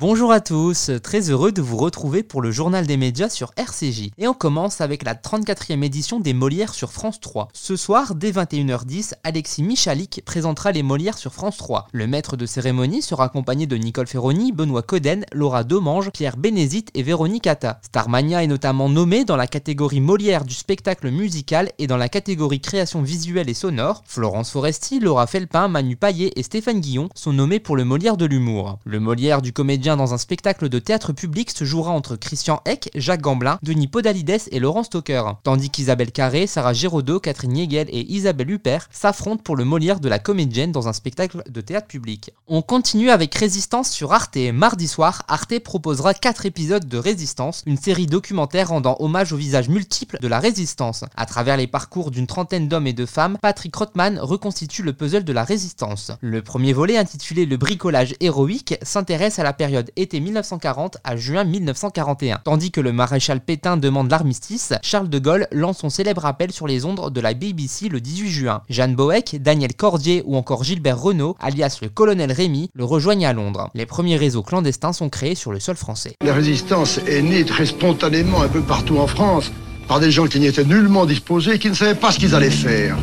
Bonjour à tous, très heureux de vous retrouver pour le journal des médias sur RCJ. Et on commence avec la 34e édition des Molières sur France 3. Ce soir, dès 21h10, Alexis Michalik présentera les Molières sur France 3. Le maître de cérémonie sera accompagné de Nicole Ferroni, Benoît Coden, Laura Domange, Pierre Bénézite et Véronique Atta. Starmania est notamment nommé dans la catégorie Molière du spectacle musical et dans la catégorie création visuelle et sonore. Florence Foresti, Laura Felpin, Manu Paillet et Stéphane Guillon sont nommés pour le Molière de l'humour. Le Molière du comédien dans un spectacle de théâtre public se jouera entre Christian Eck, Jacques Gamblin, Denis Podalides et Laurent Stoker, tandis qu'Isabelle Carré, Sarah Giraudot, Catherine Yegel et Isabelle Huppert s'affrontent pour le Molière de la comédienne dans un spectacle de théâtre public. On continue avec Résistance sur Arte. Mardi soir, Arte proposera 4 épisodes de Résistance, une série documentaire rendant hommage aux visages multiples de la résistance. À travers les parcours d'une trentaine d'hommes et de femmes, Patrick Rothman reconstitue le puzzle de la résistance. Le premier volet, intitulé Le bricolage héroïque, s'intéresse à la période été 1940 à juin 1941. Tandis que le maréchal Pétain demande l'armistice, Charles de Gaulle lance son célèbre appel sur les ondes de la BBC le 18 juin. Jeanne Boeck, Daniel Cordier ou encore Gilbert Renault, alias le colonel Rémy, le rejoignent à Londres. Les premiers réseaux clandestins sont créés sur le sol français. La résistance est née très spontanément un peu partout en France par des gens qui n'y étaient nullement disposés et qui ne savaient pas ce qu'ils allaient faire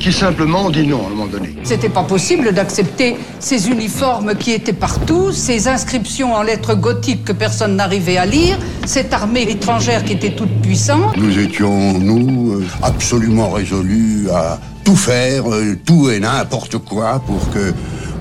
qui simplement ont dit non à un moment donné. C'était pas possible d'accepter ces uniformes qui étaient partout, ces inscriptions en lettres gothiques que personne n'arrivait à lire, cette armée étrangère qui était toute puissante. Nous étions, nous, euh, absolument résolus à tout faire, euh, tout et n'importe quoi pour que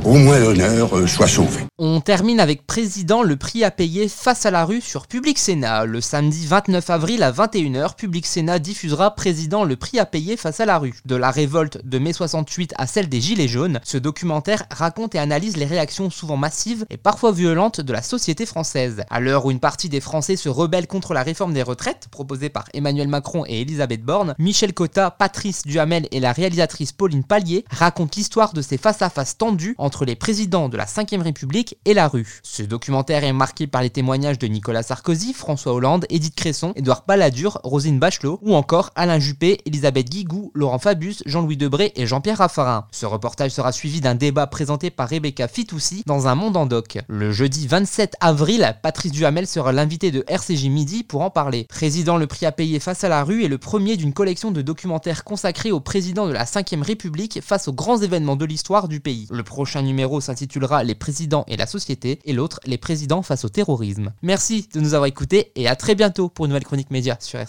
au moins l'honneur euh, soit sauvé. On termine avec Président, le prix à payer face à la rue sur Public Sénat. Le samedi 29 avril à 21h, Public Sénat diffusera Président, le prix à payer face à la rue. De la révolte de mai 68 à celle des Gilets jaunes, ce documentaire raconte et analyse les réactions souvent massives et parfois violentes de la société française. À l'heure où une partie des Français se rebelle contre la réforme des retraites, proposée par Emmanuel Macron et Elisabeth Borne, Michel Cotta, Patrice Duhamel et la réalisatrice Pauline Pallier racontent l'histoire de ces face-à-face tendus entre les présidents de la 5ème République et la rue. Ce documentaire est marqué par les témoignages de Nicolas Sarkozy, François Hollande, Edith Cresson, Édouard Balladur, Rosine Bachelot ou encore Alain Juppé, Elisabeth Guigou, Laurent Fabius, Jean-Louis Debré et Jean-Pierre Raffarin. Ce reportage sera suivi d'un débat présenté par Rebecca Fitoussi dans un monde en doc. Le jeudi 27 avril, Patrice Duhamel sera l'invité de RCJ Midi pour en parler. Président le prix à payer face à la rue est le premier d'une collection de documentaires consacrés au président de la 5ème République face aux grands événements de l'histoire du pays. Le prochain numéro s'intitulera Les présidents et la société, et l'autre, les présidents face au terrorisme. Merci de nous avoir écoutés et à très bientôt pour une nouvelle chronique média sur RC.